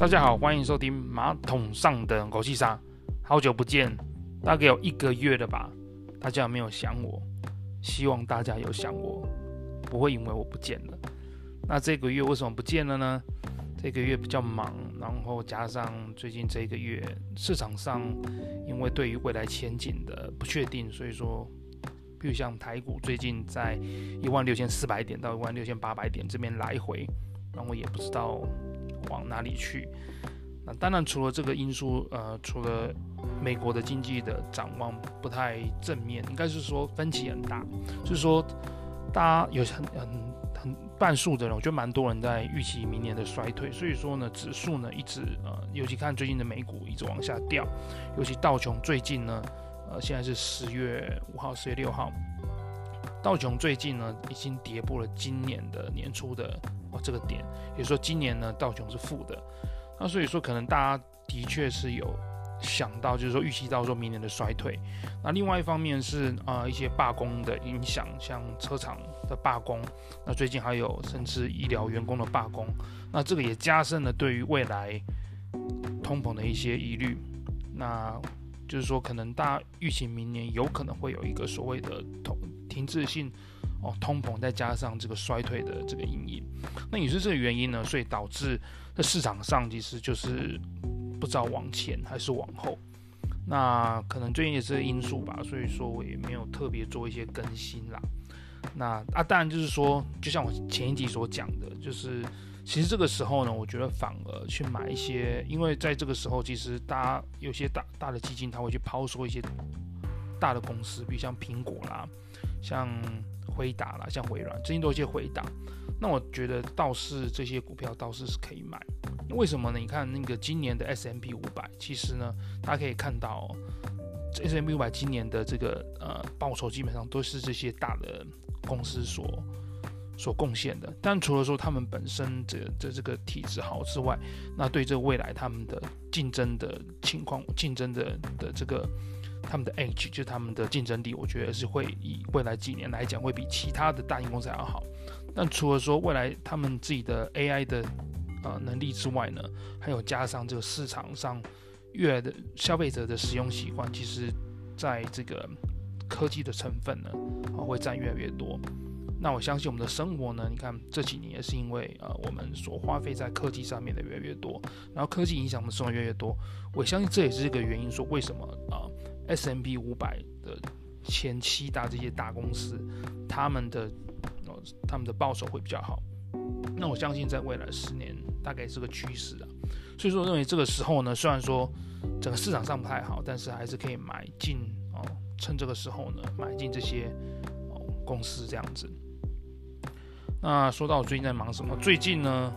大家好，欢迎收听马桶上的狗气沙。好久不见，大概有一个月了吧？大家有没有想我？希望大家有想我，不会因为我不见了。那这个月为什么不见了呢？这个月比较忙，然后加上最近这个月市场上因为对于未来前景的不确定，所以说，比如像台股最近在一万六千四百点到一万六千八百点这边来回，然后也不知道。往哪里去？那当然，除了这个因素，呃，除了美国的经济的展望不太正面，应该是说分歧很大。就是说，大家有很很很半数的人，我觉得蛮多人在预期明年的衰退。所以说呢，指数呢一直呃，尤其看最近的美股一直往下掉，尤其道琼最近呢，呃，现在是十月五号、十月六号，道琼最近呢已经跌破了今年的年初的。哦，这个点，也说今年呢道琼是负的，那所以说可能大家的确是有想到，就是说预期到说明年的衰退。那另外一方面是啊、一些罢工的影响，像车厂的罢工，那最近还有甚至医疗员工的罢工，那这个也加深了对于未来通膨的一些疑虑。那就是说可能大家预期明年有可能会有一个所谓的通停滞性。哦，通膨再加上这个衰退的这个阴影，那也是这个原因呢，所以导致在市场上其实就是不知道往前还是往后。那可能最近也是因素吧，所以说我也没有特别做一些更新啦。那啊，当然就是说，就像我前一集所讲的，就是其实这个时候呢，我觉得反而去买一些，因为在这个时候，其实大家有些大大的基金，他会去抛售一些大的公司，比如像苹果啦，像。回答了，像微软最近都有一些回答，那我觉得倒是这些股票倒是是可以买，为什么呢？你看那个今年的 S M P 五百，其实呢，大家可以看到、哦、S&P 五百今年的这个呃报酬基本上都是这些大的公司所所贡献的。但除了说他们本身这这这个体质好之外，那对这未来他们的竞争的情况、竞争的的这个。他们的 edge 就是他们的竞争力，我觉得是会以未来几年来讲，会比其他的大型公司还要好。但除了说未来他们自己的 AI 的呃能力之外呢，还有加上这个市场上越来的消费者的使用习惯，其实在这个科技的成分呢，啊会占越来越多。那我相信我们的生活呢，你看这几年也是因为呃我们所花费在科技上面的越来越多，然后科技影响我们生活越来越多，我相信这也是这个原因，说为什么啊？S&P 五百的前七大这些大公司，他们的呃他们的报酬会比较好。那我相信在未来十年大概是个趋势啊。所以说，认为这个时候呢，虽然说整个市场上不太好，但是还是可以买进哦。趁这个时候呢，买进这些哦公司这样子。那说到我最近在忙什么？最近呢，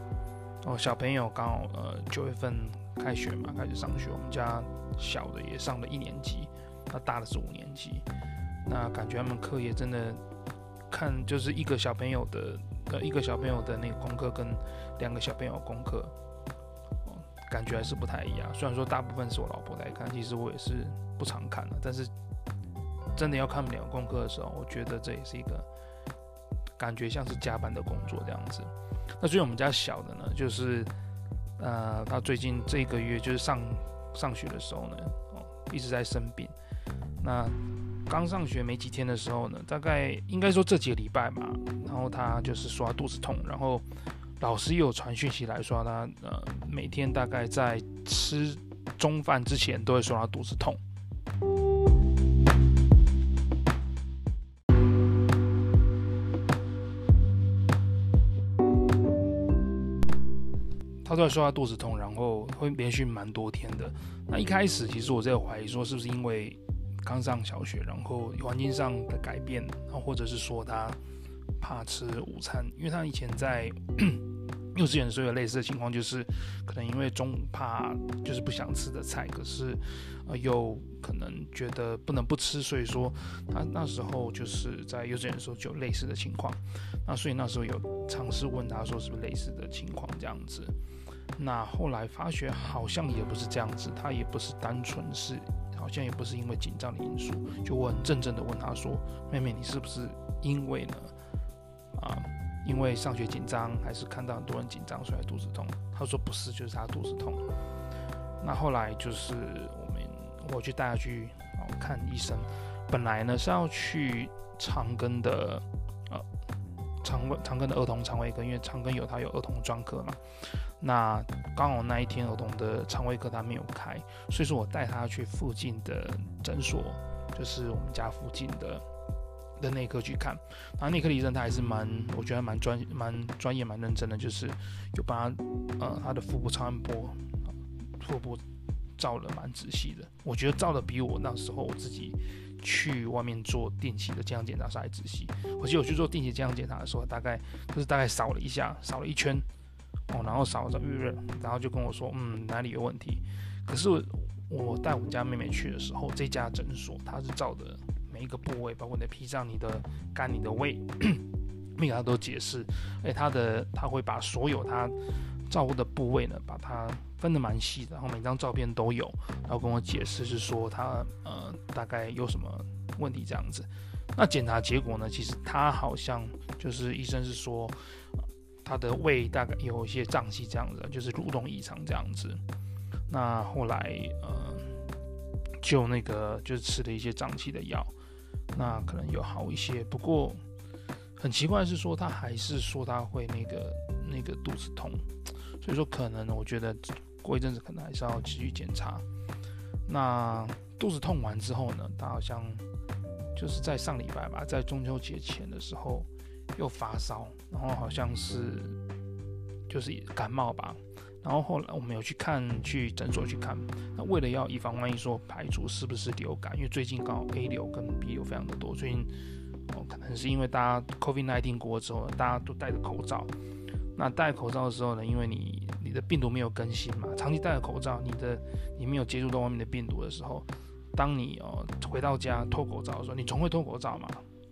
哦小朋友刚好呃九月份开学嘛，开始上学，我们家小的也上了一年级。他大的是五年级，那感觉他们课业真的看就是一个小朋友的呃一个小朋友的那个功课跟两个小朋友功课，哦，感觉还是不太一样。虽然说大部分是我老婆在看，其实我也是不常看的，但是真的要看两个功课的时候，我觉得这也是一个感觉像是加班的工作这样子。那所以我们家小的呢，就是呃他最近这个月就是上上学的时候呢，哦一直在生病。那刚上学没几天的时候呢，大概应该说这几个礼拜吧，然后他就是说他肚子痛，然后老师又有传讯息来说他呃每天大概在吃中饭之前都会说他肚子痛，他都在说他肚子痛，然后会连续蛮多天的。那一开始其实我在怀疑说是不是因为。刚上小学，然后环境上的改变，然后或者是说他怕吃午餐，因为他以前在 幼稚园的时候有类似的情况，就是可能因为中午怕就是不想吃的菜，可是呃又可能觉得不能不吃，所以说他那时候就是在幼稚园的时候就有类似的情况，那所以那时候有尝试问他说是不是类似的情况这样子，那后来发觉好像也不是这样子，他也不是单纯是。好像也不是因为紧张的因素，就我很认真的问他说：“妹妹，你是不是因为呢啊因为上学紧张，还是看到很多人紧张，所以肚子痛？他说不是，就是他肚子痛。那后来就是我们我去带他去看医生，本来呢是要去长庚的呃长长庚的儿童肠胃科，因为长庚有他有儿童专科嘛。那刚好那一天儿童的肠胃科他没有开，所以说我带他去附近的诊所，就是我们家附近的的内科去看。然后内科医生他还是蛮，我觉得蛮专蛮专业蛮认真的，就是有帮他呃他的腹部超音波。腹部照得蛮仔细的，我觉得照得比我那时候我自己去外面做定期的健康检查时还仔细。我记得我去做定期健康检查的时候，大概就是大概扫了一下，扫了一圈哦，然后扫了预热，然后就跟我说，嗯，哪里有问题？可是我带我家妹妹去的时候，这家诊所他是照的每一个部位，包括你的脾脏、你的肝、你的胃，每个他都解释，哎，他的他会把所有他。照的部位呢，把它分得蛮细，然后每张照片都有，然后跟我解释是说他呃大概有什么问题这样子。那检查结果呢，其实他好像就是医生是说他的胃大概有一些胀气这样子，就是蠕动异常这样子。那后来呃就那个就是吃了一些胀气的药，那可能有好一些。不过很奇怪是说他还是说他会那个那个肚子痛。所以说，可能我觉得过一阵子可能还是要继续检查。那肚子痛完之后呢，他好像就是在上礼拜吧，在中秋节前的时候又发烧，然后好像是就是感冒吧。然后后来我们有去看，去诊所去看。那为了要以防万一，说排除是不是流感，因为最近刚好 A 流跟 B 流非常的多。最近哦，可能是因为大家 COVID-19 过之后，大家都戴着口罩。那戴口罩的时候呢，因为你你的病毒没有更新嘛，长期戴着口罩，你的你没有接触到外面的病毒的时候，当你哦回到家脱口罩的时候，你总会脱口罩嘛，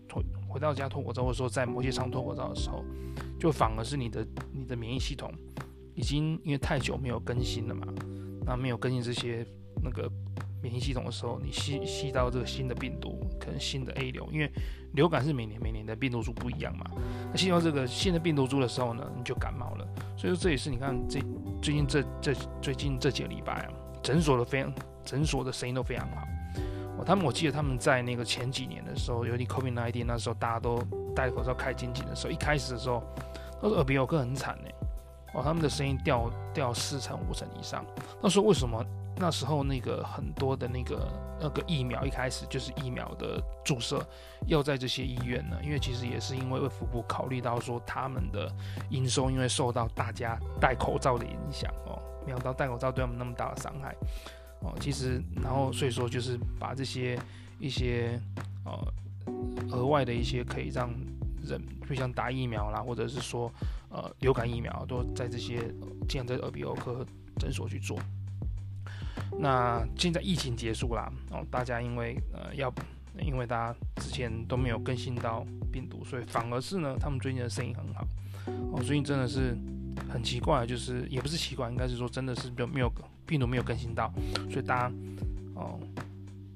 脱回到家脱口罩，或者说在某些场脱口罩的时候，就反而是你的你的免疫系统已经因为太久没有更新了嘛，那没有更新这些那个。免疫系统的时候，你吸吸到这个新的病毒，可能新的 A 流，因为流感是每年每年的病毒株不一样嘛。那吸到这个新的病毒株的时候呢，你就感冒了。所以说这也是你看这最近这这最近这几个礼拜啊，诊所的非常诊所的生意都非常好。哦，他们我记得他们在那个前几年的时候，尤其 COVID-19 那时候大家都戴口罩开紧紧的时候，一开始的时候，那时候耳鼻喉科很惨呢。哦，他们的声音掉掉四成五成以上。那时候为什么？那时候那个很多的那个那个疫苗一开始就是疫苗的注射要在这些医院呢，因为其实也是因为卫福部考虑到说他们的营收因为受到大家戴口罩的影响哦，没想到戴口罩对他们那么大的伤害哦，其实然后所以说就是把这些一些呃额外的一些可以让人就像打疫苗啦，或者是说呃流感疫苗都在这些既然在耳鼻喉科诊所去做。那现在疫情结束啦，哦，大家因为呃要，因为大家之前都没有更新到病毒，所以反而是呢，他们最近的生意很好，哦，最近真的是很奇怪，就是也不是奇怪，应该是说真的是就没有病毒没有更新到，所以大家哦，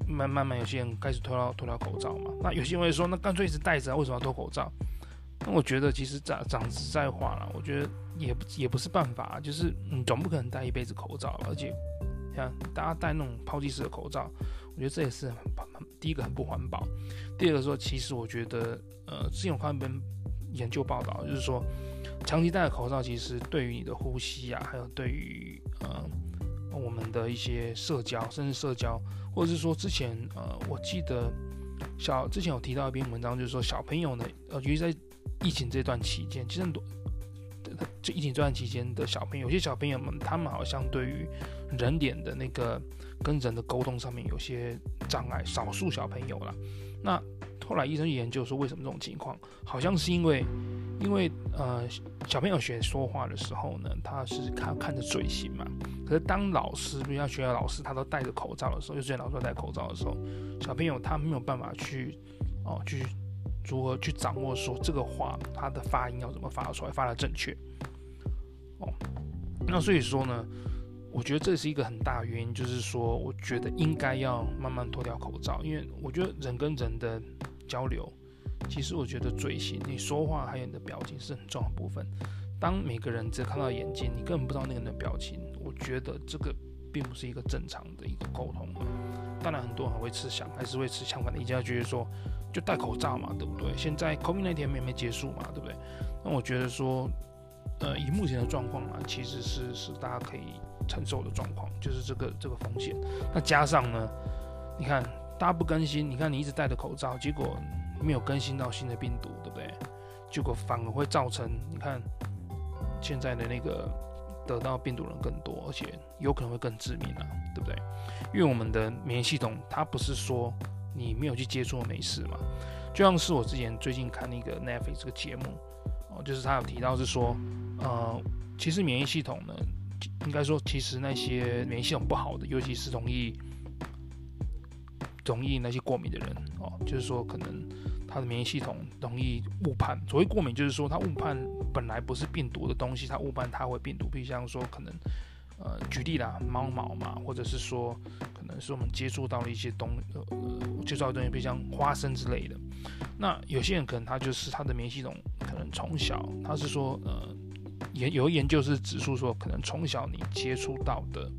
慢慢慢有些人开始脱掉脱掉口罩嘛，那有些人会说，那干脆一直戴着，为什么要脱口罩？那我觉得其实讲讲实在话啦，我觉得也不也不是办法，就是你总不可能戴一辈子口罩，而且。像大家戴那种抛弃式的口罩，我觉得这也是很第一个很不环保。第二个说，其实我觉得，呃，之前有看一本研究报道，就是说，长期戴的口罩其实对于你的呼吸啊，还有对于呃我们的一些社交，甚至社交，或者是说之前呃，我记得小之前有提到一篇文章，就是说小朋友呢，呃，尤其在疫情这段期间，其实很多。这疫情这段期间的小朋友，有些小朋友们，他们好像对于人脸的那个跟人的沟通上面有些障碍，少数小朋友啦。那后来医生研究说，为什么这种情况？好像是因为，因为呃，小朋友学说话的时候呢，他是看看着嘴型嘛。可是当老师，比如像学校老师，他都戴着口罩的时候，幼稚园老师戴口罩的时候，小朋友他没有办法去哦去。如何去掌握说这个话他的发音要怎么发出来，发的正确？哦，那所以说呢，我觉得这是一个很大的原因，就是说，我觉得应该要慢慢脱掉口罩，因为我觉得人跟人的交流，其实我觉得嘴型、你说话还有你的表情是很重要的部分。当每个人只看到眼睛，你根本不知道那个人的表情，我觉得这个并不是一个正常的一个沟通。当然，很多人还会吃香，还是会吃相反的意见，觉得说就戴口罩嘛，对不对？现在 COVID 那天没没结束嘛，对不对？那我觉得说，呃，以目前的状况啊，其实是是大家可以承受的状况，就是这个这个风险。那加上呢，你看大家不更新，你看你一直戴着口罩，结果没有更新到新的病毒，对不对？结果反而会造成你看。现在的那个得到病毒人更多，而且有可能会更致命啊，对不对？因为我们的免疫系统，它不是说你没有去接触没事嘛。就像是我之前最近看那个 Netflix 这个节目哦，就是他有提到是说，呃，其实免疫系统呢，应该说其实那些免疫系统不好的，尤其是容易容易那些过敏的人哦，就是说可能。他的免疫系统容易误判，所谓过敏就是说他误判本来不是病毒的东西，他误判它会病毒。比如像说可能，呃，举例啦，猫毛嘛，或者是说可能是我们接触到了一些东，呃，接触到的东西，比如像花生之类的。那有些人可能他就是他的免疫系统可能从小他是说，呃，研有研究是指出说，可能从小你接触到的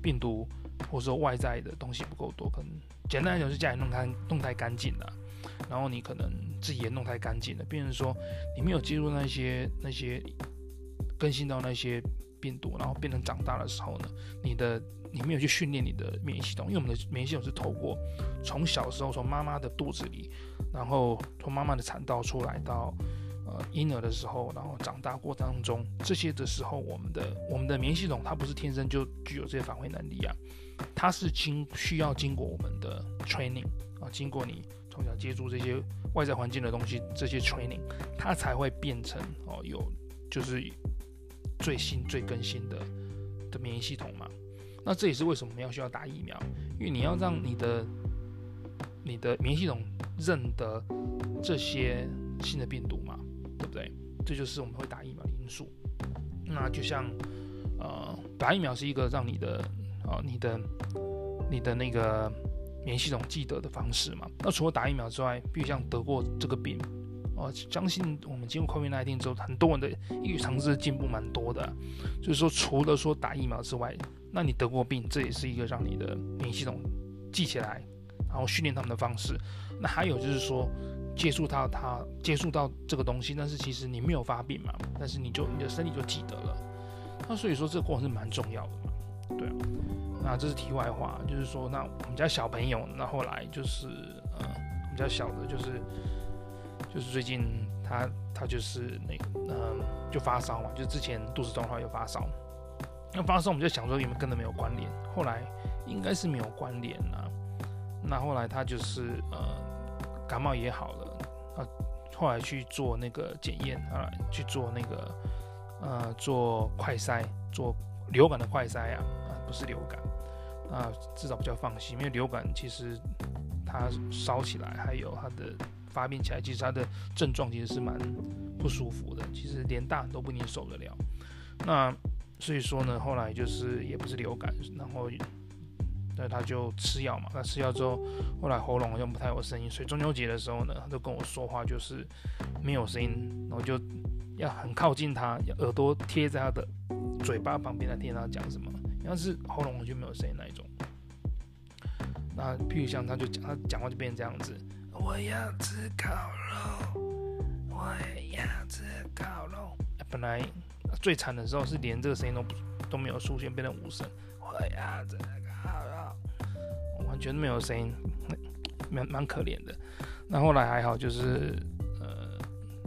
病毒或者说外在的东西不够多，可能简单来讲是家里弄太弄太干净了。然后你可能自己也弄太干净了，变成说你没有接触那些那些更新到那些病毒，然后变成长大的时候呢，你的你没有去训练你的免疫系统，因为我们的免疫系统是透过从小时候从妈妈的肚子里，然后从妈妈的产道出来到呃婴儿的时候，然后长大过程当中这些的时候，我们的我们的免疫系统它不是天生就具有这些返回能力啊，它是经需要经过我们的 training 啊，经过你。从小接触这些外在环境的东西，这些 training，它才会变成哦，有就是最新最更新的的免疫系统嘛。那这也是为什么我们要需要打疫苗，因为你要让你的你的免疫系统认得这些新的病毒嘛，对不对？这就是我们会打疫苗的因素。那就像呃，打疫苗是一个让你的哦，你的你的那个。免疫系统记得的方式嘛，那除了打疫苗之外，比如像得过这个病，哦，相信我们经过 COVID-19 之后，很多人的英语常识进步蛮多的。就是说，除了说打疫苗之外，那你得过病，这也是一个让你的免疫系统记起来，然后训练他们的方式。那还有就是说，接触到他，接触到这个东西，但是其实你没有发病嘛，但是你就你的身体就记得了。那所以说，这个过程是蛮重要的嘛，对啊。那这是题外话，就是说，那我们家小朋友，那后来就是，呃，我们家小的，就是，就是最近他他就是那个，嗯、就发烧嘛，就之前肚子痛的话有发烧，那发烧我们就想说有没有跟他没有关联，后来应该是没有关联啊。那后来他就是呃感冒也好了，啊，后来去做那个检验啊，去做那个呃做快筛，做流感的快筛啊，啊不是流感。啊，至少比较放心，因为流感其实它烧起来，还有它的发病起来，其实它的症状其实是蛮不舒服的，其实连大人都不一定受得了。那所以说呢，后来就是也不是流感，然后那他就吃药嘛，那吃药之后，后来喉咙好像不太有声音，所以中秋节的时候呢，他就跟我说话就是没有声音，然后就要很靠近他，耳朵贴在他的嘴巴旁边来听他讲什么。要是喉咙完全没有声音那一种，那譬如像他就讲，他讲话就变成这样子。我要吃烤肉，我也要吃烤肉。本来最惨的时候是连这个声音都都没有出现，变成无声。我要吃烤肉，完全没有声音，蛮蛮可怜的。那后来还好，就是呃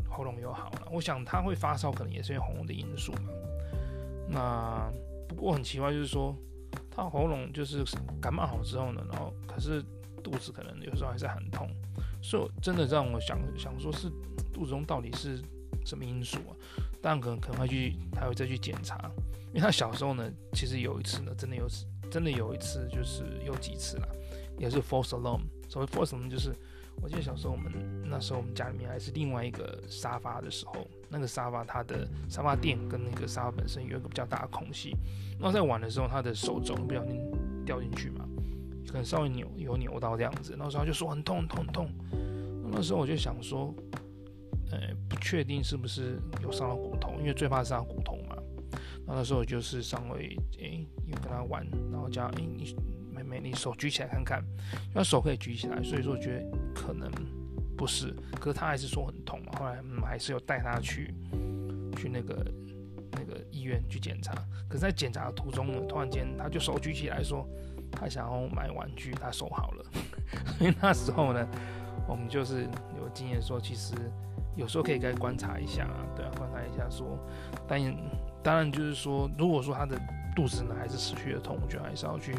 喉咙又好了。我想他会发烧，可能也是因为喉咙的因素嘛。那。不过很奇怪，就是说他喉咙就是感冒好之后呢，然后可是肚子可能有时候还是很痛，所以真的让我想想说，是肚子中到底是什么因素啊？但可能可能会去，他会再去检查，因为他小时候呢，其实有一次呢，真的有真的有一次，就是有几次啦，也是 false alarm。所谓 false alarm 就是。我记得小时候，我们那时候我们家里面还是另外一个沙发的时候，那个沙发它的沙发垫跟那个沙发本身有一个比较大的空隙，然后在玩的时候，他的手肘不小心掉进去嘛，可能稍微扭有扭到这样子，然后他就说很痛很痛很痛，那时候我就想说，呃，不确定是不是有伤到骨头，因为最怕是伤骨头。然后那时候我就是稍微诶，又跟他玩，然后叫诶，你妹妹，你手举起来看看，因为手可以举起来，所以说我觉得可能不是，可是他还是说很痛嘛。后来嗯，还是有带他去去那个那个医院去检查。可是，在检查的途中呢，突然间他就手举起来说，他想要买玩具，他手好了。所以那时候呢，我们就是有经验说，其实有时候可以该观察一下啊，对啊，观察一下说，但。当然，就是说，如果说他的肚子呢还是持续的痛，我觉得还是要去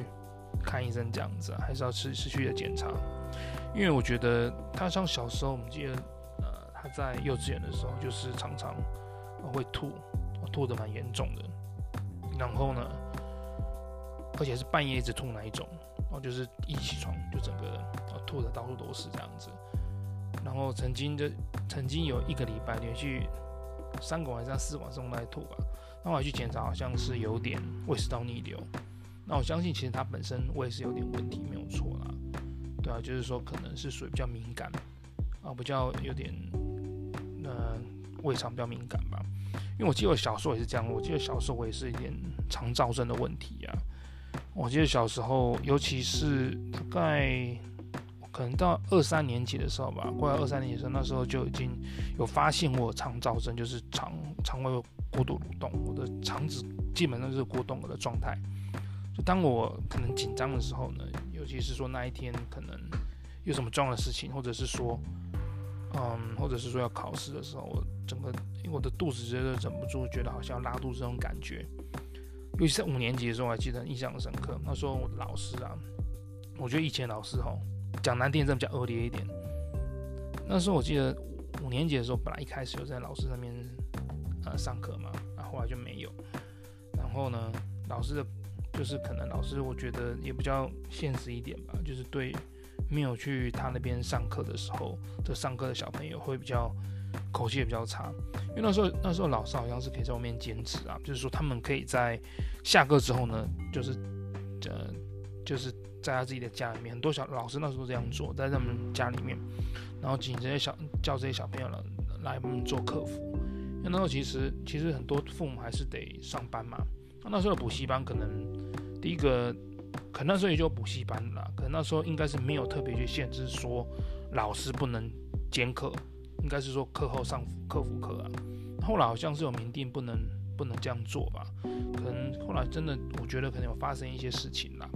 看医生这样子，还是要持持续的检查。因为我觉得他像小时候，我们记得，呃，他在幼稚园的时候，就是常常会吐，吐得蛮严重的。然后呢，而且是半夜一直吐那一种，然后就是一起床就整个吐得到处都是这样子。然后曾经的曾经有一个礼拜连续三个晚上、四晚上都在吐吧。那我去检查，好像是有点胃食道逆流。那我相信，其实他本身胃是有点问题，没有错啦。对啊，就是说可能是属于比较敏感啊，比较有点呃胃肠比较敏感吧。因为我记得我小时候也是这样，我记得小时候我也是一点肠燥症的问题啊。我记得小时候，尤其是大概可能到二三年级的时候吧，过了二三年级的时候，那时候就已经有发现我肠躁症，就是肠肠胃。过度蠕动，我的肠子基本上是过动的状态。就当我可能紧张的时候呢，尤其是说那一天可能有什么重要的事情，或者是说，嗯，或者是说要考试的时候，我整个因为我的肚子觉得忍不住，觉得好像要拉肚子这种感觉。尤其是五年级的时候，我还记得印象很深刻。那时候我的老师啊，我觉得以前老师吼讲难听，真的比较恶劣一点。那时候我记得五年级的时候，本来一开始就在老师那边。呃，上课嘛，然后后来就没有。然后呢，老师的，就是可能老师我觉得也比较现实一点吧，就是对没有去他那边上课的时候，这上课的小朋友会比较口气也比较差。因为那时候那时候老师好像是可以在外面兼职啊，就是说他们可以在下课之后呢，就是呃，就是在他自己的家里面，很多小老师那时候这样做，在他们家里面，然后请这些小叫这些小朋友来来做客服。因为那时候其实其实很多父母还是得上班嘛。那时候的补习班可能第一个，可能那时候也就补习班啦。可能那时候应该是没有特别去限制说老师不能兼课，应该是说课后上课辅课啊。后来好像是有明定不能不能这样做吧。可能后来真的我觉得可能有发生一些事情啦，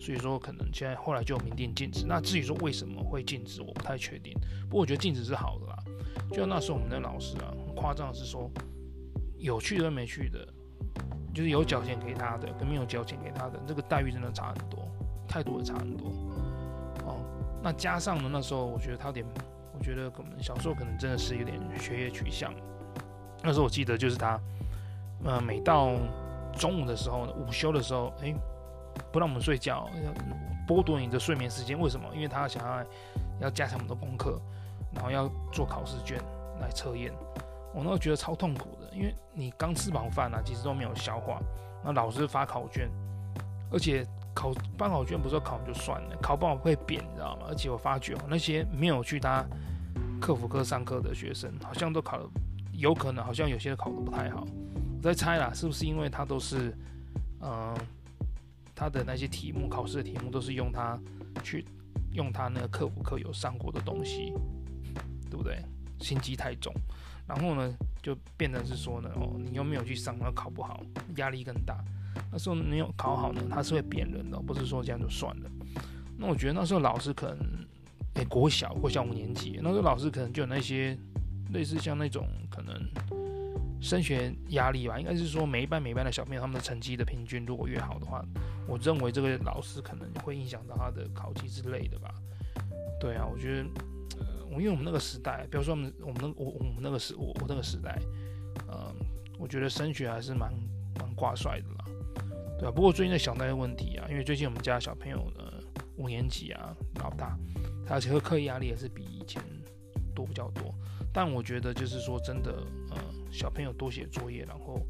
所以说可能现在后来就明定禁止。那至于说为什么会禁止，我不太确定。不过我觉得禁止是好的啦。就像那时候我们的老师啊。很夸张的是说，有去的跟没去的，就是有缴钱给他的跟没有缴钱给他的，这个待遇真的差很多，态度也差很多。哦，那加上呢，那时候我觉得他有点，我觉得可能小时候可能真的是有点学业取向。那时候我记得就是他，呃，每到中午的时候呢，午休的时候，诶，不让我们睡觉，要剥夺你的睡眠时间。为什么？因为他想要要加强我们的功课，然后要做考试卷来测验。我那时候觉得超痛苦的，因为你刚吃饱饭啊，其实都没有消化。那老师发考卷，而且考发考卷不是说考就算了，考不好会扁，你知道吗？而且我发觉哦那些没有去他客服课上课的学生，好像都考的，有可能好像有些考的不太好。我在猜啦，是不是因为他都是，嗯、他的那些题目考试的题目都是用他去用他那个课辅课有上过的东西，对不对？心机太重。然后呢，就变成是说呢，哦，你又没有去上，然后考不好，压力更大。那时候你有考好呢，他是会贬人的，不是说这样就算了。那我觉得那时候老师可能，诶，国小国小五年级，那时候老师可能就有那些类似像那种可能升学压力吧，应该是说每一班每一班的小朋友他们的成绩的平均如果越好的话，我认为这个老师可能会影响到他的考绩之类的吧。对啊，我觉得。呃，我因为我们那个时代，比如说我们我们那我我们那个时我我那个时代，嗯，我觉得升学还是蛮蛮挂帅的啦，对啊。不过最近在想那个问题啊，因为最近我们家小朋友呢五年级啊，老大，他其实课业压力也是比以前多比较多。但我觉得就是说真的，呃、小朋友多写作业，然后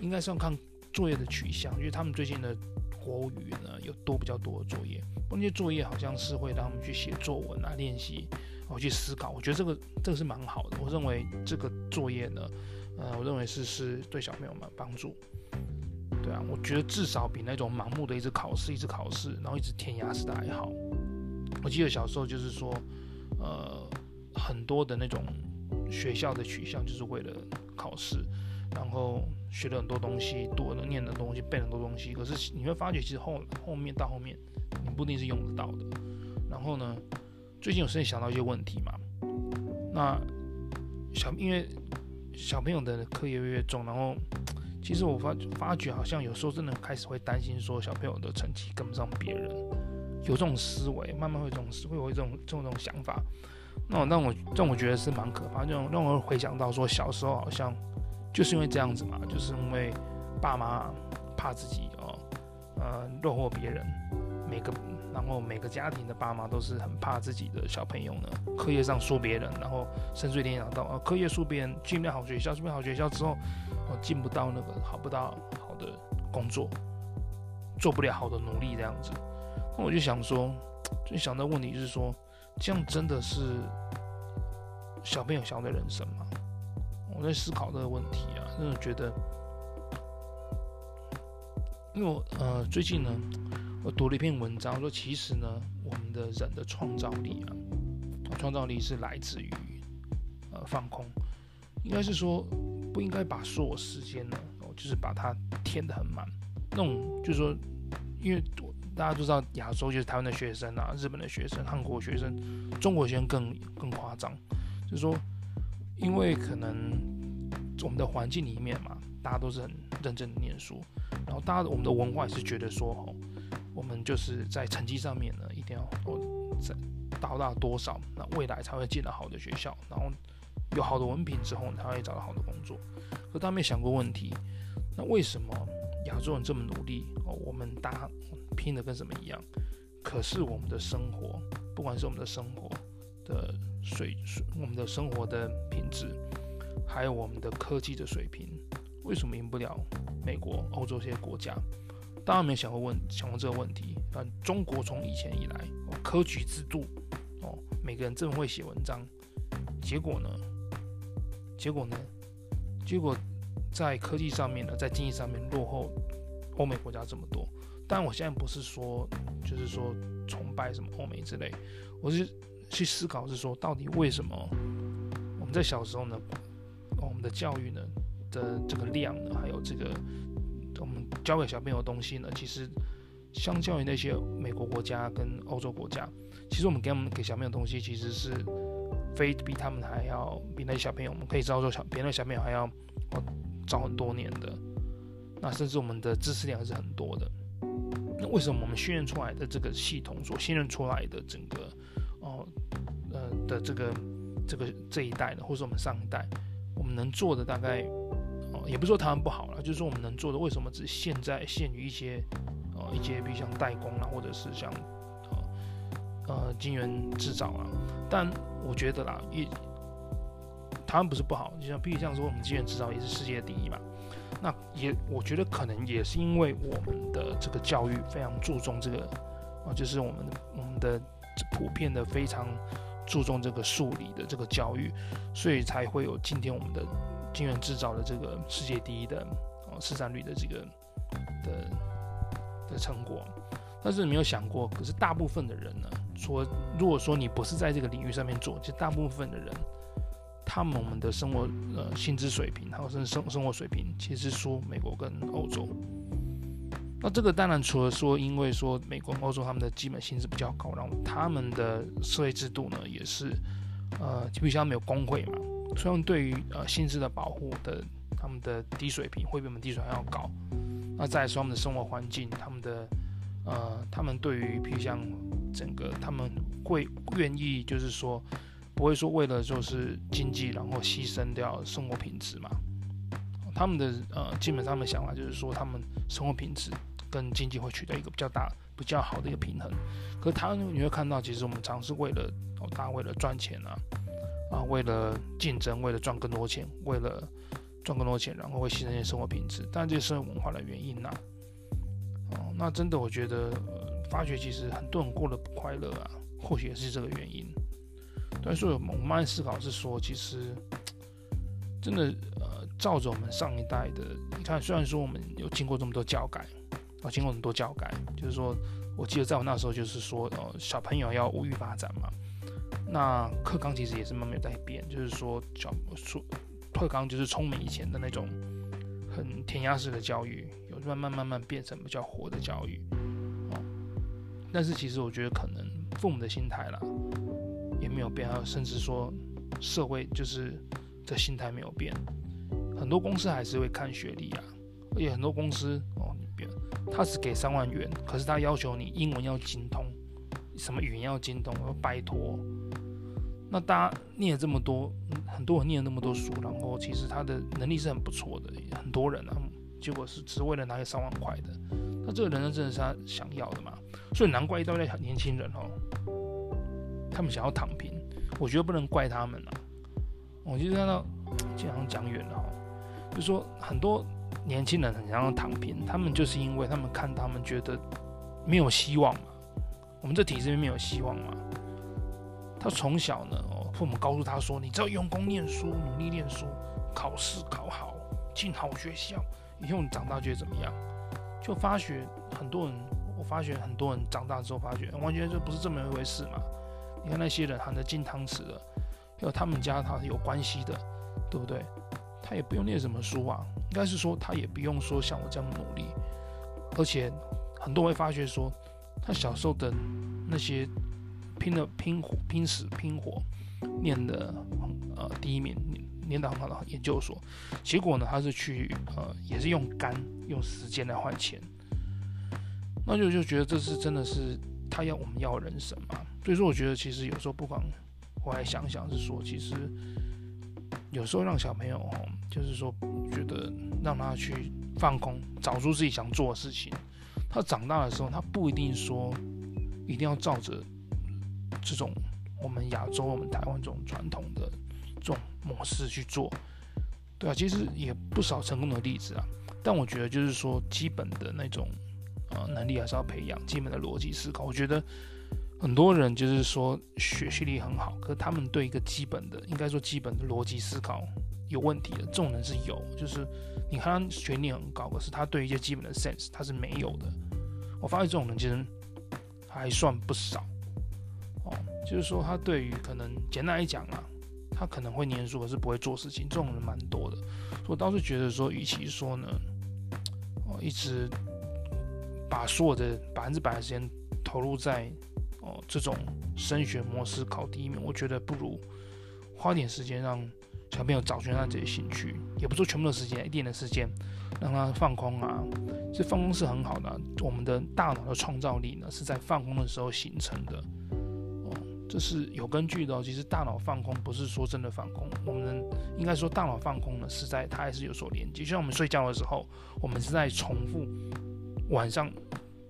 应该是要看作业的取向，因为他们最近的国语呢有多比较多的作业，那些作业好像是会让他们去写作文啊，练习，然后去思考。我觉得这个这个是蛮好的。我认为这个作业呢，呃，我认为是是对小朋友们帮助。对啊，我觉得至少比那种盲目的一直考试、一直考试，然后一直填鸭式的还好。我记得小时候就是说，呃，很多的那种学校的取向就是为了考试，然后。学了很多东西，读了念的东西，背了很多东西。可是你会发觉，其实后后面到后面，你不一定是用得到的。然后呢，最近有时间想到一些问题嘛。那小因为小朋友的课业越越重，然后其实我发发觉好像有时候真的开始会担心说小朋友的成绩跟不上别人，有这种思维，慢慢会这种会有一种这种想法。那让我让我觉得是蛮可怕，这种让我回想到说小时候好像。就是因为这样子嘛，就是因为爸妈怕自己哦，呃，落后别人，每个然后每个家庭的爸妈都是很怕自己的小朋友呢，课业上输别人，然后甚至联想到啊，课业输别人，进不了好学校，进不了好学校之后，哦，进不到那个好不到好的工作，做不了好的努力这样子，那我就想说，就想到问题就是说，这样真的是小朋友想要的人生吗？我在思考这个问题啊，真的觉得，因为我呃最近呢，我读了一篇文章，说其实呢，我们的人的创造力啊，创造力是来自于呃放空，应该是说不应该把所有时间呢，就是把它填得很满，那种就是说，因为大家都知道亚洲就是台湾的学生啊，日本的学生、韩国学生、中国学生更更夸张，就是说。因为可能我们的环境里面嘛，大家都是很认真的念书，然后大家我们的文化也是觉得说，哦，我们就是在成绩上面呢，一定要哦，在达到多少，那未来才会进到好的学校，然后有好的文凭之后，才会找到好的工作。可大家没想过问题，那为什么亚洲人这么努力哦，我们大拼的跟什么一样，可是我们的生活，不管是我们的生活的。水水，我们的生活的品质，还有我们的科技的水平，为什么赢不了美国、欧洲这些国家？当然没有想过问，想过这个问题。但中国从以前以来，科举制度，哦，每个人这么会写文章，结果呢？结果呢？结果在科技上面呢，在经济上面落后欧美国家这么多。但我现在不是说，就是说崇拜什么欧美之类，我是。去思考是说，到底为什么我们在小时候呢，我们的教育呢的这个量呢，还有这个我们教给小朋友的东西呢，其实相较于那些美国国家跟欧洲国家，其实我们给我们给小朋友东西，其实是非比他们还要比那些小朋友，我们可以知道说小别的小朋友还要早很多年的，那甚至我们的知识量还是很多的。那为什么我们训练出来的这个系统所训练出来的整个哦，呃的这个这个这一代的，或者我们上一代，我们能做的大概，哦，也不是说台湾不好了，就是说我们能做的，为什么只现在限于一些，呃，一些比如像代工啊，或者是像，呃，呃，晶圆制造啊。但我觉得啦，一台湾不是不好，就像比如像说我们晶圆制造也是世界第一嘛。那也我觉得可能也是因为我们的这个教育非常注重这个，啊，就是我们的我们的。普遍的非常注重这个数理的这个教育，所以才会有今天我们的晶圆制造的这个世界第一的啊市占率的这个的的成果。但是你没有想过，可是大部分的人呢，说如果说你不是在这个领域上面做，其实大部分的人，他们我们的生活呃薪资水平还有甚至生生活水平，其实输美国跟欧洲。那这个当然除了说，因为说美国、欧洲他们的基本薪资比较高，然后他们的社会制度呢也是，呃，就比如像没有工会嘛，所以对于呃薪资的保护的，他们的低水平会比我们低水平要高。那再说他们的生活环境，他们的呃，他们对于比如像整个他们会愿意就是说不会说为了就是经济然后牺牲掉生活品质嘛。他们的呃，基本上的想法就是说，他们生活品质跟经济会取得一个比较大、比较好的一个平衡。可是他你会看到，其实我们常是为了哦，大家为了赚钱啊，啊，为了竞争，为了赚更多钱，为了赚更多钱，然后会牺牲一些生活品质。但这是文化的原因呐、哦，那真的我觉得、呃、发觉其实很多人过得不快乐啊，或许也是这个原因。所以说，我们慢慢思考是说，其实真的呃，照着我们上一代的，你看，虽然说我们有经过这么多教改，啊，经过很多教改，就是说，我记得在我那时候就是说，呃，小朋友要无语发展嘛。那课纲其实也是慢慢在变，就是说，教说课纲就是聪明以前的那种很填鸭式的教育，有慢慢慢慢变成比较活的教育。哦，但是其实我觉得可能父母的心态啦。没有变，还有甚至说社会就是这心态没有变，很多公司还是会看学历啊，而且很多公司哦，你别，他只给三万元，可是他要求你英文要精通，什么语言要精通，要拜托。那大家念了这么多，很多人念了那么多书，然后其实他的能力是很不错的，很多人啊，结果是只为了拿个三万块的，那这个人呢，真的是他想要的嘛？所以难怪一大堆年轻人哦。他们想要躺平，我觉得不能怪他们啊。我就看到，经常讲远了哈，就说很多年轻人很想要躺平，他们就是因为他们看他们觉得没有希望嘛。我们这体制里面没有希望嘛。他从小呢，父母告诉他说：“你只要用功念书，努力念书，考试考好，进好学校，以后你长大觉得怎么样？”就发觉很多人，我发觉很多人长大之后发觉，完全就不是这么一回事嘛。你看那些人含着金汤匙的，还有他们家他是有关系的，对不对？他也不用念什么书啊，应该是说他也不用说像我这样努力，而且很多人会发觉说，他小时候的那些拼了拼活拼死拼活念的呃第一名，念到很好的研究所，结果呢他是去呃也是用肝用时间来换钱，那就就觉得这是真的是他要我们要人生嘛。所以说，我觉得其实有时候不管，我还想想是说，其实有时候让小朋友哦，就是说觉得让他去放空，找出自己想做的事情。他长大的时候，他不一定说一定要照着这种我们亚洲、我们台湾这种传统的这种模式去做，对啊，其实也不少成功的例子啊。但我觉得就是说，基本的那种呃能力还是要培养，基本的逻辑思考，我觉得。很多人就是说学习力很好，可是他们对一个基本的，应该说基本的逻辑思考有问题的。这种人是有，就是你看他学历很高，可是他对一些基本的 sense 他是没有的。我发现这种人其实还算不少哦。就是说他对于可能简单来讲啊，他可能会念书，可是不会做事情，这种人蛮多的。我倒是觉得说，与其说呢，哦，一直把所有的百分之百的时间投入在哦，这种升学模式考第一名，我觉得不如花点时间让小朋友找寻他自己的兴趣，也不说全部的时间，一点的时间让他放空啊。这放空是很好的，我们的大脑的创造力呢是在放空的时候形成的。哦，这是有根据的哦。其实大脑放空不是说真的放空，我们应该说大脑放空呢是在它还是有所连接。就像我们睡觉的时候，我们是在重复晚上。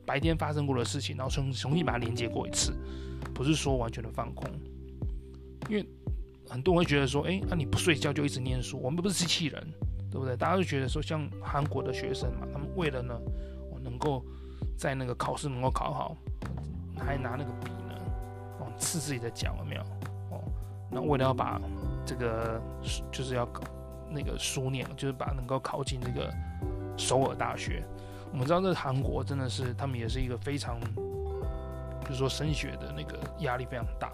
白天发生过的事情，然后重重新把它连接过一次，不是说完全的放空。因为很多人会觉得说，哎，那你不睡觉就一直念书，我们不是机器人，对不对？大家都觉得说，像韩国的学生嘛，他们为了呢，我能够在那个考试能够考好，还拿那个笔呢，哦，刺自己的脚，有没有？哦，那为了要把这个就是要那个书念，就是把能够考进这个首尔大学。我们知道，这韩国真的是，他们也是一个非常，就是说升学的那个压力非常大，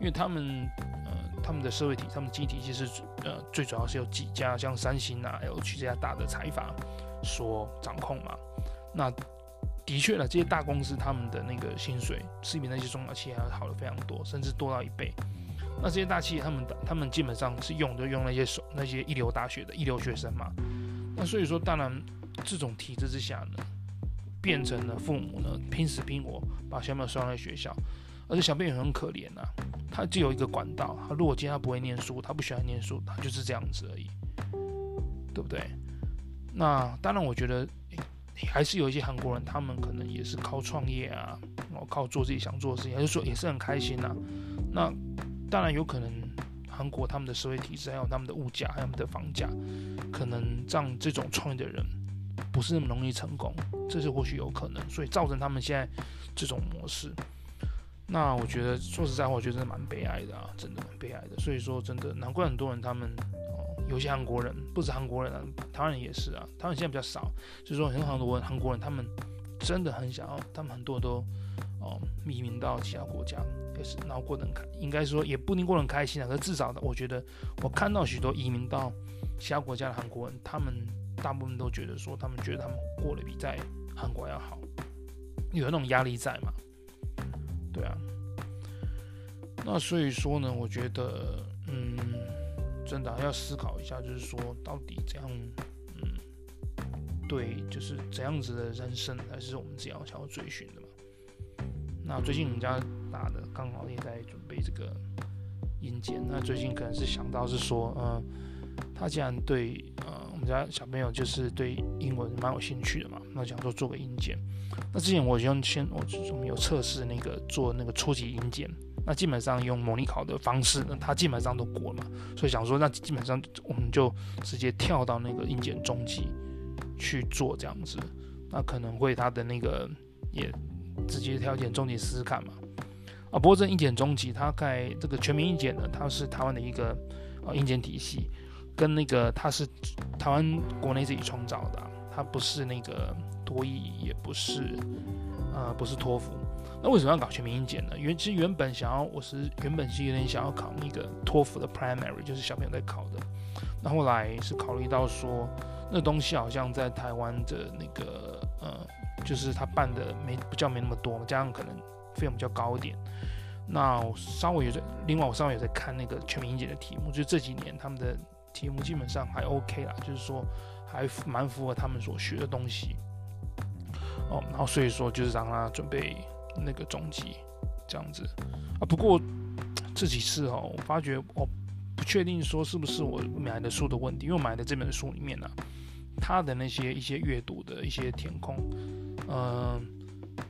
因为他们，呃，他们的社会体，他们经济体系是，呃，最主要是由几家像三星啊，还有几家大的财阀所掌控嘛。那的确呢，这些大公司他们的那个薪水是比那些中小企业还要好的非常多，甚至多到一倍。那这些大企业，他们他们基本上是用就用那些手那些一流大学的一流学生嘛。那所以说，当然。这种体制之下呢，变成了父母呢拼死拼活把小朋友送在学校，而且小朋友很可怜呐、他只有一个管道，他如果今天他不会念书，他不喜欢念书，他就是这样子而已，对不对？那当然，我觉得还是有一些韩国人，他们可能也是靠创业啊，然后靠做自己想做的事情，还是说也是很开心呐、那当然有可能，韩国他们的社会体制，还有他们的物价，还有他们的房价，可能让这种创业的人。不是那么容易成功，这是或许有可能，所以造成他们现在这种模式。那我觉得说实在话，我觉得真的蛮悲哀的啊，真的蛮悲哀的。所以说真的难怪很多人他们哦，有些韩国人不止韩国人啊，台湾人也是啊，台湾现在比较少，就是说很多韩国人他们真的很想要，他们很多都哦移民到其他国家，也是然后过得很开，应该说也不一定过得很开心啊，可是至少我觉得我看到许多移民到其他国家的韩国人，他们大部分都觉得说，他们觉得他们过得比在韩国要好，有那种压力在嘛。对啊，那所以说呢，我觉得，嗯，真的要思考一下，就是说，到底怎样，嗯，对，就是怎样子的人生才是我们自己要想要追寻的嘛。那最近我们家打的刚好也在准备这个英检，那最近可能是想到是说，嗯，他既然对，呃，我们家小朋友就是对英文蛮有兴趣的嘛，那想说做个英检。那之前我用先我我们有测试那个做那个初级英检，那基本上用模拟考的方式，那他基本上都过了嘛，所以想说那基本上我们就直接跳到那个英检中级去做这样子，那可能会他的那个也直接跳进中级试试看嘛。啊，不过这英检中级，它在这个全民英检呢，它是台湾的一个呃英检体系，跟那个它是台湾国内自己创造的，它不是那个。多益也不是，呃，不是托福。那为什么要搞全民英检呢？原其实原本想要，我是原本是有点想要考那个托福的 primary，就是小朋友在考的。那后来是考虑到说，那东西好像在台湾的那个，呃，就是他办的没比较没那么多，加上可能费用比较高一点。那我稍微有在，另外我稍微有在看那个全民英检的题目，就这几年他们的题目基本上还 OK 啦，就是说还蛮符合他们所学的东西。哦，然后所以说就是让他准备那个中级这样子啊。不过 这几次哦，我发觉我不确定说是不是我买的书的问题，因为我买的这本书里面呢、啊，它的那些一些阅读的一些填空，嗯、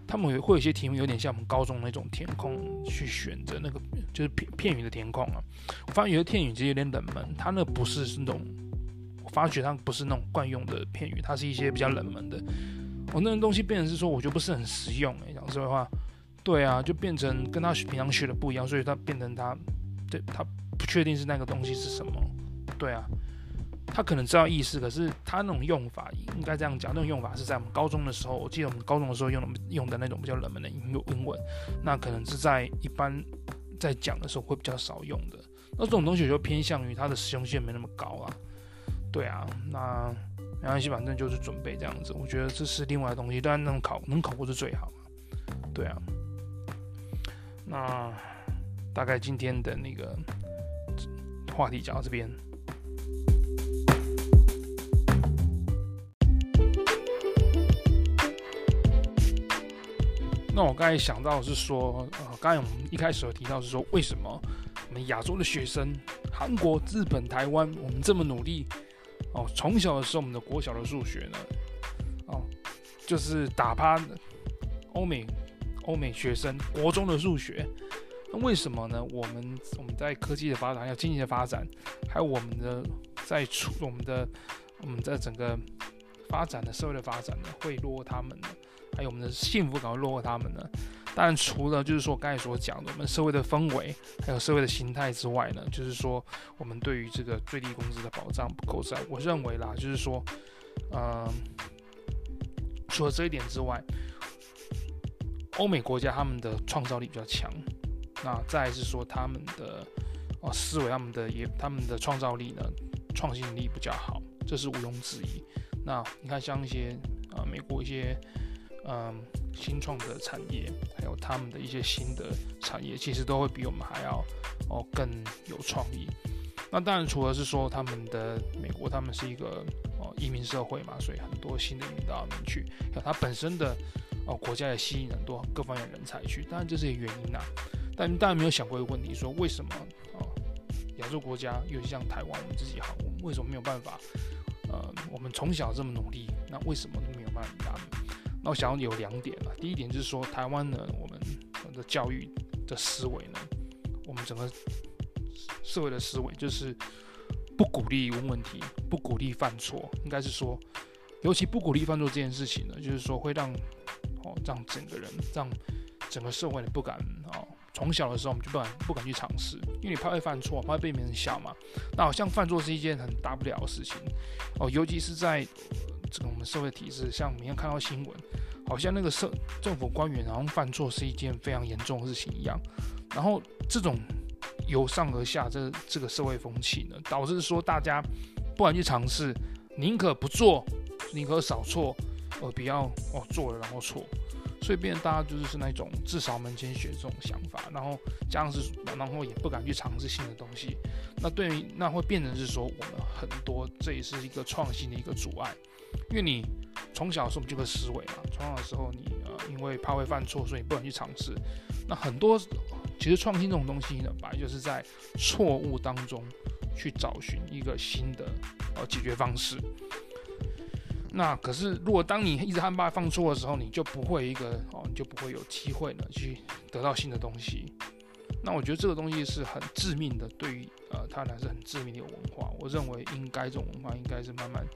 他们会会有一些题目有点像我们高中那种填空去选择那个就是片片语的填空啊。我发现有些片语其实有点冷门，它那不是那种我发觉它不是那种惯用的片语，它是一些比较冷门的。我、那个东西变成是说，我觉得不是很实用诶。讲实话，对啊，就变成跟他平常学的不一样，所以他变成他，对他不确定是那个东西是什么。对啊，他可能知道意思，可是他那种用法应该这样讲，那种用法是在我们高中的时候，我记得我们高中的时候用的用的那种比较冷门的英英文，那可能是在一般在讲的时候会比较少用的。那这种东西就偏向于它的实用性没那么高啊。对啊，那。没关系，反正就是准备这样子。我觉得这是另外的东西，当然能考能考过是最好。对啊，那大概今天的那个话题讲到这边。那我刚才想到是说，呃，刚才我们一开始有提到是说，为什么我们亚洲的学生，韩国、日本、台湾，我们这么努力？哦，从小的时候，我们的国小的数学呢，哦，就是打趴欧美欧美学生国中的数学。那为什么呢？我们我们在科技的发展，还有经济的发展，还有我们的在出我们的我们在整个发展的社会的发展呢，会落他们呢？还有我们的幸福感会落后他们呢？当然，除了就是说刚才所讲的我们社会的氛围，还有社会的形态之外呢，就是说我们对于这个最低工资的保障不够在。我认为啦，就是说，嗯、除了这一点之外，欧美国家他们的创造力比较强，那再是说他们的哦思维，他们的也他们的创造力呢，创新力比较好，这是毋庸置疑。那你看像一些啊、美国一些。嗯，新创的产业，还有他们的一些新的产业，其实都会比我们还要哦更有创意。那当然，除了是说他们的美国，他们是一个哦移民社会嘛，所以很多新的移民到那边去，还有它本身的哦国家也吸引很多各方面人才去。当然这是一个原因呐、啊，但大家没有想过一个问题，说为什么哦亚洲国家，尤其像台湾，我们自己好，我们为什么没有办法？呃，我们从小这么努力，那为什么没有办法？那我想要有两点啊，第一点就是说，台湾呢，我们的教育的思维呢，我们整个社会的思维就是不鼓励问问题，不鼓励犯错，应该是说，尤其不鼓励犯错这件事情呢，就是说会让哦让整个人让整个社会的不敢哦。从小的时候我们就不敢不敢去尝试，因为你怕会犯错，怕被别人笑嘛。那好像犯错是一件很大不了的事情哦，尤其是在、社会体制，像每天看到新闻，好像那个社政府官员然后犯错是一件非常严重的事情一样。然后这种由上而下这这个社会风气呢，导致说大家不敢去尝试，宁可不做，宁可少错，而不要哦做了然后错。所以变大家就是是那种自扫门前雪这种想法，然后加上是，然后也不敢去尝试新的东西。那对于那会变成是说，我们很多这也是一个创新的一个阻碍，因为你从小的时候就个思维嘛，从小的时候你呃因为怕会犯错，所以你不敢去尝试。那很多其实创新这种东西呢，本来就是在错误当中去找寻一个新的呃解决方式。那可是，如果当你一直害怕犯错的时候，你就不会一个哦，你就不会有机会呢去得到新的东西。那我觉得这个东西是很致命的，对于呃它还是很致命的文化。我认为应该这种文化应该是慢慢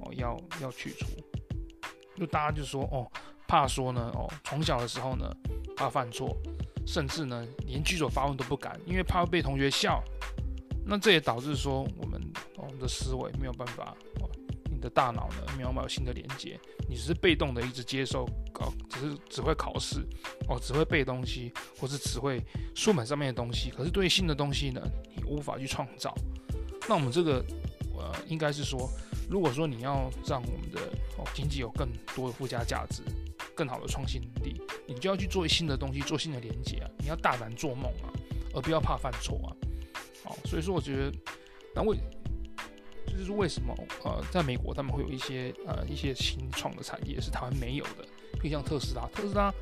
哦要要去除。就大家就说哦，怕说呢哦，从小的时候呢怕犯错，甚至呢连举手发问都不敢，因为怕被同学笑。那这也导致说我们我们的思维没有办法。的大脑呢，没有没有新的连接，你只是被动的一直接受，哦，只是只会考试，哦，只会背东西，或是只会书本上面的东西。可是对于新的东西呢，你无法去创造。那我们这个，呃，应该是说，如果说你要让我们的哦经济有更多的附加价值，更好的创新能力，你就要去做新的东西，做新的连接啊，你要大胆做梦啊，而不要怕犯错啊。好，所以说我觉得，那为这就是为什么呃，在美国他们会有一些呃一些新创的产业是台湾没有的，比如像特斯拉。特斯拉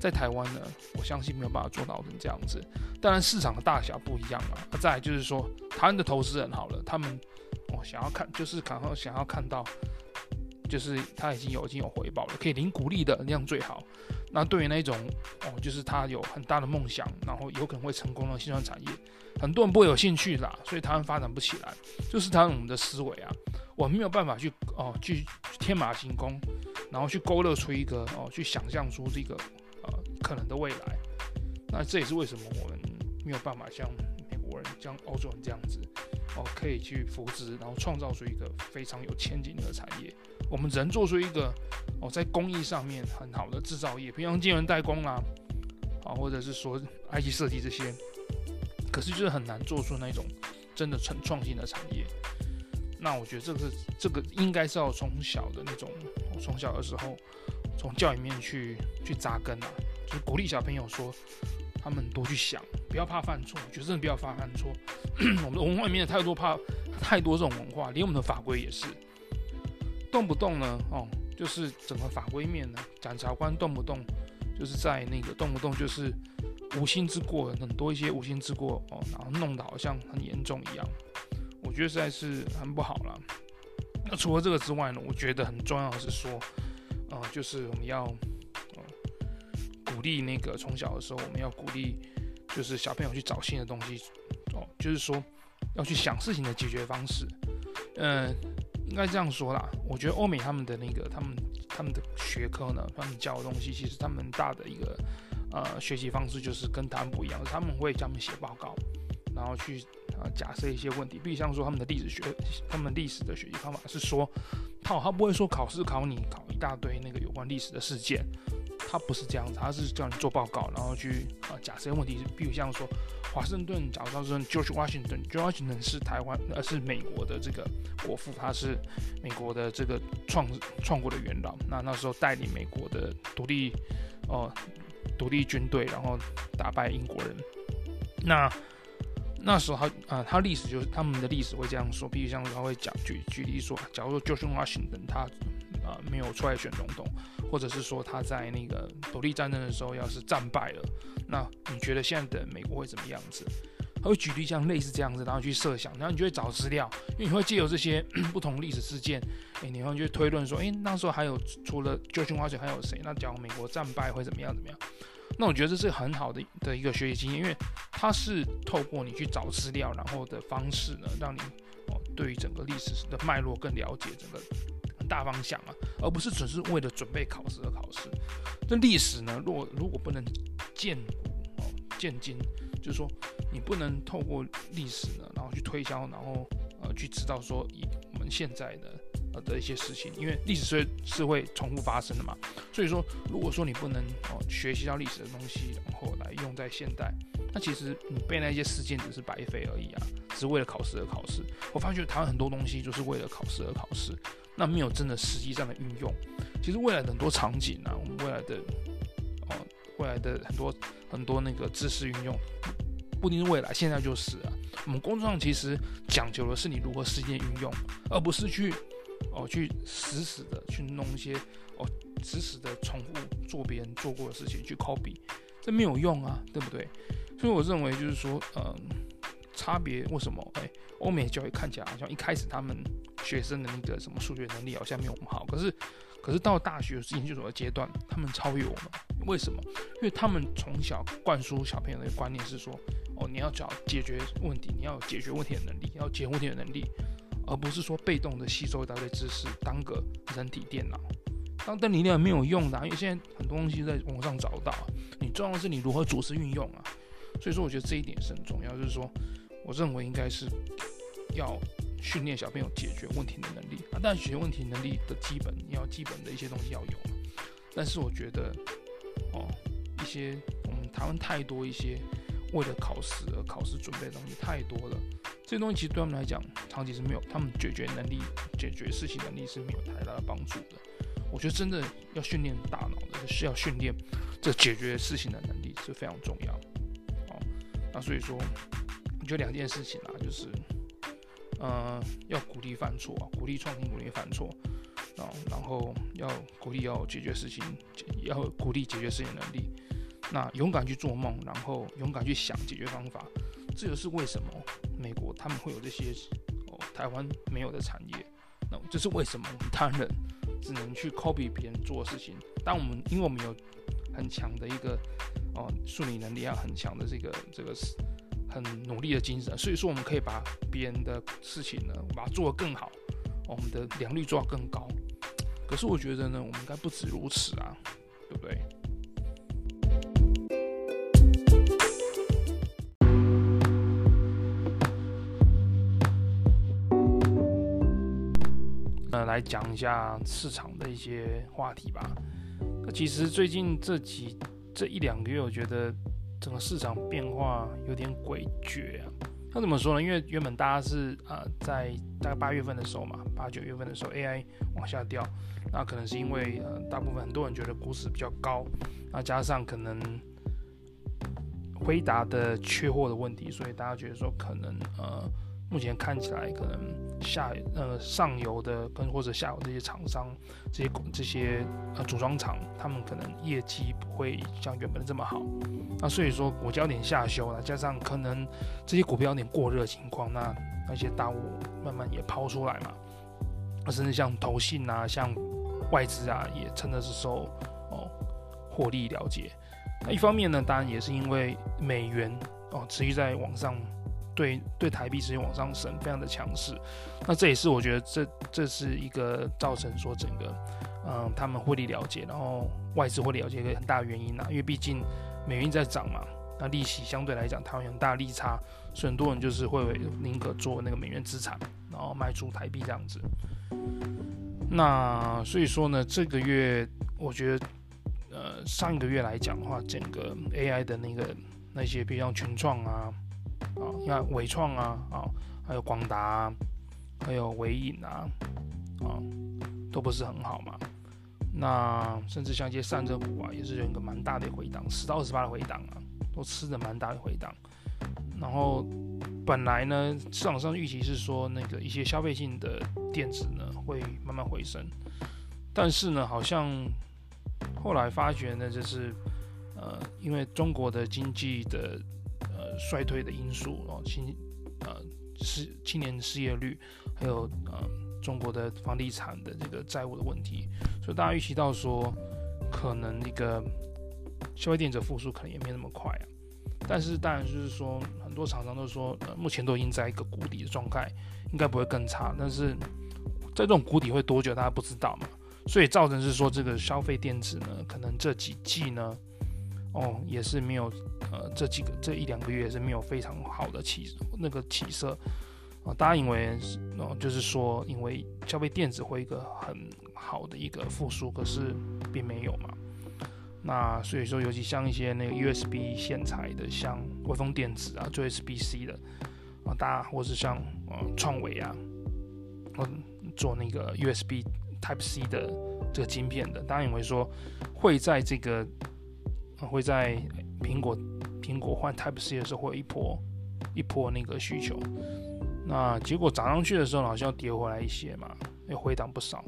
在台湾呢，我相信没有办法做到成这样子。当然市场的大小不一样嘛。那再就是说，台湾的投资人好了，他们哦想要看，就是可能想要看到，就是他已经有已经有回报了，可以领股利的那样最好。那对于那种哦，就是他有很大的梦想，然后有可能会成功的新创产业，很多人不会有兴趣啦，所以台湾发展不起来，就是他们的思维啊，我们没有办法去哦去，天马行空，然后去勾勒出一个哦去想象出这个呃可能的未来。那这也是为什么我们没有办法像美国人、像欧洲人这样子哦可以去扶植，然后创造出一个非常有前景的产业。我们只能做出一个哦，在工艺上面很好的制造业，比如像晶圆代工啦，啊，或者是说 IC 设计这些，可是就是很难做出那种真的很创新的产业。那我觉得这个是这个应该是要从小的那种，从小的时候从教育面去去扎根啊，就是鼓励小朋友说，他们多去想，不要怕犯错，我觉得真的不要怕犯错。我们的文化里面太多怕太多这种文化，连我们的法规也是。动不动呢，哦，就是整个法规面呢，检察官动不动就是在那个动不动就是无心之过，很多一些无心之过哦，然后弄得好像很严重一样，我觉得实在是很不好了。那除了这个之外呢，我觉得很重要的是说，呃，就是我们要呃鼓励那个从小的时候，我们要鼓励就是小朋友去找新的东西，哦，就是说要去想事情的解决方式，嗯、应该这样说啦，我觉得欧美他们的那个，他们他们的学科呢，他们教的东西，其实他们大的一个呃学习方式就是跟他们不一样，他们会专门写报告，然后去呃假设一些问题，比如像说他们的历史学，他们历史的学习方法是说，他他不会说考试考你考一大堆那个有关历史的事件。他不是这样子，他是叫你做报告，然后去啊假设问题，比如像说华盛顿，假如说 George Washington，George Washington 是台湾，呃是美国的这个国父，他是美国的这个创创国的元老，那那时候带领美国的独立哦独立军队，然后打败英国人。那那时候他啊他历史就是他们的历史会这样说，比如像他会讲举举例说，假如说 George Washington 他。啊，没有出来选总统，或者是说他在那个独立战争的时候要是战败了，那你觉得现在的美国会怎么样子？他会举例像类似这样子，然后去设想，然后你就会找资料，因为你会借由这些 不同历史事件，诶，你会去推论说，诶，那时候还有除了 George Washington 还有谁？那假如美国战败会怎么样？怎么样？那我觉得这是很好的的一个学习经验，因为它是透过你去找资料，然后的方式呢，让你哦对于整个历史的脉络更了解整个。大方向啊，而不是只是为了准备考试而考试。那历史呢？若如果不能见古哦见今，就是说你不能透过历史呢，然后去推销，然后呃去知道说以我们现在的呃的一些事情，因为历史是是会重复发生的嘛。所以说，如果说你不能哦学习到历史的东西，然后来用在现代。那其实你背那些事件只是白费而已啊，只是为了考试而考试。我发觉台湾很多东西就是为了考试而考试，那没有真的实际上的运用。其实未来很多场景啊，我们未来的哦，未来的很多很多那个知识运用，不一定是未来，现在就是啊。我们工作上其实讲究的是你如何实践运用，而不是去哦去死死的去弄一些哦死死的重复做别人做过的事情去 copy，这没有用啊，对不对？所以我认为就是说，嗯，差别为什么？哎，欧美教育看起来好像一开始他们学生的那个什么数学能力好像没有我们好，可是，可是到大学研究所的阶段，他们超越我们。为什么？因为他们从小灌输小朋友的观念是说，哦，你要找解决问题，你要有解决问题的能力，要解决问题的能力，而不是说被动的吸收一大堆知识，当个人体电脑。当等你那样没有用的，因为现在很多东西在网上找到，你重要的是你如何组织运用啊。所以说，我觉得这一点是很重要，就是说，我认为应该是要训练小朋友解决问题的能力啊。但解决问题能力的基本，你要基本的一些东西要有。但是我觉得，哦，一些我们台湾太多一些为了考试而考试准备的东西太多了，这些东西其实对他们来讲，长期是没有，他们解决能力、解决事情能力是没有太大的帮助的。我觉得真的要训练大脑的，是要训练这解决事情的能力是非常重要。哦那所以说，就两件事情啦，就是，呃，要鼓励犯错啊，鼓励创新，鼓励犯错，啊，然后要鼓励要解决事情，要鼓励解决事情能力，那勇敢去做梦，然后勇敢去想解决方法，这就是为什么美国他们会有这些哦，台湾没有的产业，那这是为什么？我们当然只能去 copy 别人做的事情，但我们因为我们有很强的一个。哦，数理能力要很强的这个这个是很努力的精神，所以说我们可以把别人的事情呢，把它做得更好，我们的良率做到更高。可是我觉得呢，我们应该不止如此啊，对不对？呃，来讲一下市场的一些话题吧。那其实最近这几。这一两个月，我觉得整个市场变化有点诡谲啊。那怎么说呢？因为原本大家是啊、在大概八月份的时候嘛，八九月份的时候，AI 往下掉，那可能是因为呃，大部分很多人觉得估值比较高，那加上可能辉达的缺货的问题，所以大家觉得说可能呃。目前看起来，可能下呃上游的跟或者下游这些厂商，这些这些呃组装厂，他们可能业绩不会像原本的这么好。那所以说股价有点下修了，加上可能这些股票有点过热情况，那那些大物慢慢也抛出来嘛。那甚至像投信啊，像外资啊，也趁的是受哦获利了结。那一方面呢，当然也是因为美元哦持续在往上。对对，台币持续往上升，非常的强势。那这也是我觉得这这是一个造成说整个嗯他们获利了结，然后外资获利了结一个很大的原因呐、因为毕竟美元在涨嘛，那利息相对来讲它有很大利差，所以很多人就是会宁可做那个美元资产，然后卖出台币这样子。那所以说呢，这个月我觉得呃上一个月来讲的话，整个 AI 的那个那些比如像群创啊。啊，你看纬创啊，啊，还有广达，还有伟影啊，啊，都不是很好嘛。那甚至像一些散热股啊，也是有一个蛮大的回档，十到二十八的回档啊，都吃的蛮大的回档。然后本来呢，市场上预期是说那个一些消费性的电子呢会慢慢回升，但是呢，好像后来发觉呢，就是呃，因为中国的经济的。衰退的因素哦，青呃失青年失业率，还有呃中国的房地产的这个债务的问题，所以大家预期到说，可能那个消费电子复苏可能也没那么快啊。但是当然就是说，很多厂商都说，呃，目前都已经在一个谷底的状态，应该不会更差。但是在这种谷底会多久，大家不知道嘛。所以造成是说这个消费电子呢，可能这几季呢，哦也是没有，呃这几个这一两个月也是没有非常好的起那个起色啊，大家以为哦就是说因为消费电子会一个很好的一个复苏，可是并没有嘛。那所以说，尤其像一些那个 USB 线材的，像微风电子啊，做 USB-C 的啊，大家或是像呃创维啊，嗯，做那个 USB Type-C 的这个晶片的，大家以为说会在这个会在苹果苹果换 Type-C 的时候会有一波一波那个需求，那结果涨上去的时候好像要跌回来一些嘛，又回档不少。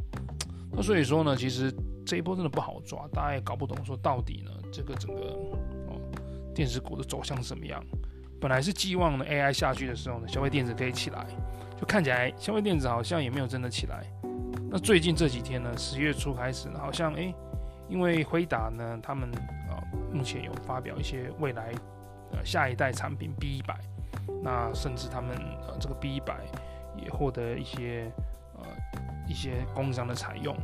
那所以说呢，其实。这一波真的不好抓，大家也搞不懂说到底呢，这个整个哦电子股的走向是怎么样？本来是寄望呢 AI 下去的时候呢，消费电子可以起来，就看起来消费电子好像也没有真的起来。那最近这几天呢，十月初开始呢，好像诶，因为辉达呢，他们、目前有发表一些未来呃下一代产品 B 一百，那甚至他们呃这个 B 一百也获得一些呃一些供应商的采用。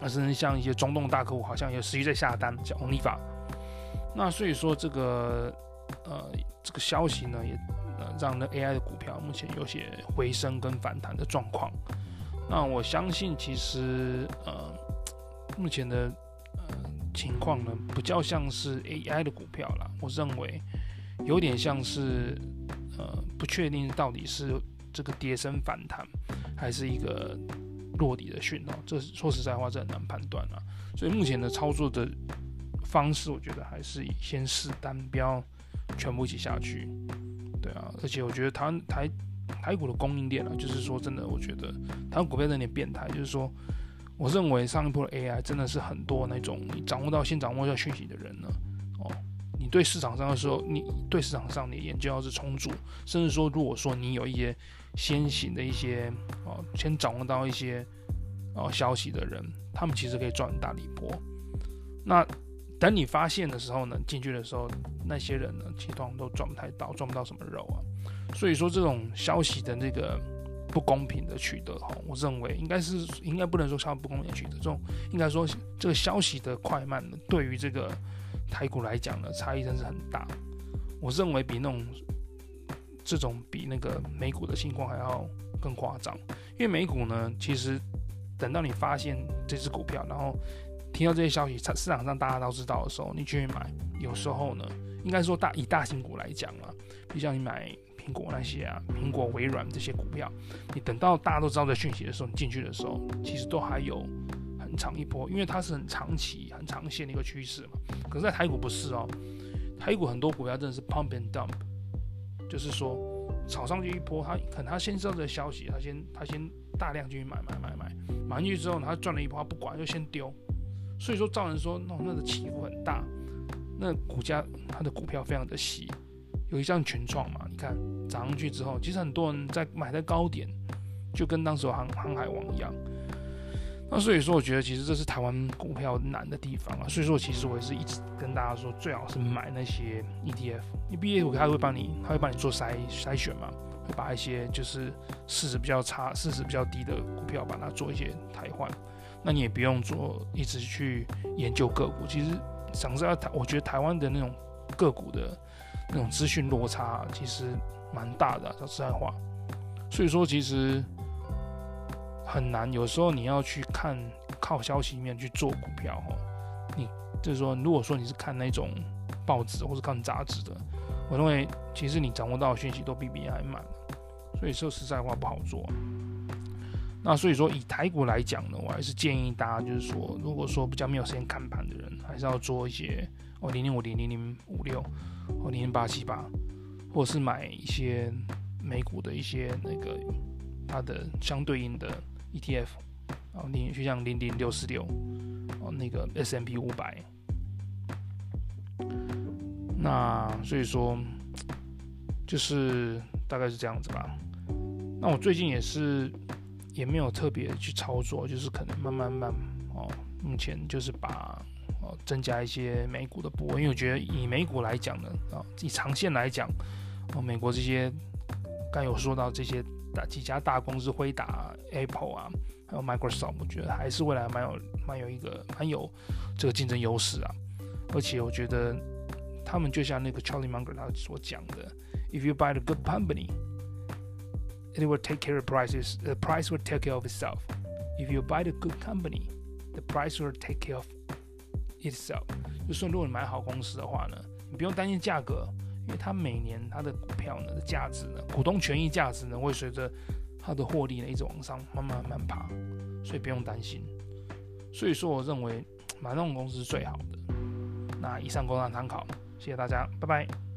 那甚至像一些中东大客户，好像也实际在下单，叫 Oniva。那所以说这个呃这个消息呢，也呃让那 AI 的股票目前有些回升跟反弹的状况。那我相信其实呃目前的情况呢，比较像是 AI 的股票啦。我认为有点像是呃不确定到底是这个跌升反弹，还是一个。落底的讯号，这说实在话，这很难判断啊。所以目前的操作的方式，我觉得还是以先试单，不要全部一起下去。对啊，而且我觉得台湾台台股的供应链啊，就是说真的，我觉得台湾股票有点变态，就是说，我认为上一波的 AI 真的是很多那种你掌握到先掌握到讯息的人呢，哦，你对市场上的时候，你对市场上你的研究要是充足，甚至说如果说你有一些。先行的一些哦，先掌握到一些哦消息的人，他们其实可以赚很大的一波。那等你发现的时候呢，进去的时候，那些人呢，其实通常都赚不太到，赚不到什么肉啊。所以说，这种消息的那个不公平的取得哈，我认为应该是应该不能说消不公平的取得，这种应该说这个消息的快慢呢，对于这个台股来讲呢，差异真是很大。我认为比那种。这种比那个美股的情况还要更夸张，因为美股呢，其实等到你发现这只股票，然后听到这些消息，市场上大家都知道的时候，你去买，有时候呢，应该说大以大型股来讲啊，比如像你买苹果那些啊，苹果、微软这些股票，你等到大家都知道这讯息的时候，你进去的时候，其实都还有很长一波，因为它是很长期、很长线的一个趋势嘛。可是，在台股不是哦，台股很多股票真的是 pump and dump。就是说，炒上去一波，他可能他先知道这个消息，他先他先大量进去买买买买，买进去之后，他赚了一波，他不管就先丢，所以说造成说那那个起伏很大，那股价它的股票非常的细，有一像群创嘛，你看涨上去之后，其实很多人在买在高点，就跟当时航航海王一样。那所以说，我觉得其实这是台湾股票难的地方啊。所以说，其实我也是一直跟大家说，最好是买那些 ETF。你 ETF 它会帮你，它会帮你做筛筛选嘛，会把一些就是市值比较差、市值比较低的股票，把它做一些汰换。那你也不用做一直去研究个股。其实想知道台，我觉得台湾的那种个股的那种资讯落差其实蛮大的，说实在话。所以说，其实。很难，有时候你要去看靠消息面去做股票哦。你就是说，如果说你是看那种报纸或者看杂志的，我认为其实你掌握到的讯息都比别人还慢，所以说实在话不好做。那所以说以台股来讲呢，我还是建议大家就是说，如果说比较没有时间看盘的人，还是要做一些哦零零五零零零五六哦零零八七八，或者是买一些美股的一些那个它的相对应的。ETF，哦，你就像零零六四六，哦，那个 S M P 五百，那所以说就是大概是这样子吧。那我最近也是也没有特别去操作，就是可能慢慢慢哦，目前就是把哦增加一些美股的部位，因为我觉得以美股来讲呢，啊，以长线来讲，哦，美国这些刚有说到这些。大几家大公司，辉达、Apple 啊，还有 Microsoft，我觉得还是未来蛮有蛮有一个蛮有这个竞争优势啊。而且我觉得他们就像那个 Charlie Munger 他所讲的，If you buy a good company, it will take care of prices. The price will take care of itself. If you buy the good company, the price will take care of itself. 就说如果你买好公司的话呢，你不用担心价格，因为它每年它的股票呢的价值呢，股东权益价值呢会随着它的获利呢一直往上慢慢慢慢爬，所以不用担心。所以说，我认为买那种公司是最好的。那以上供大家参考，谢谢大家，拜拜。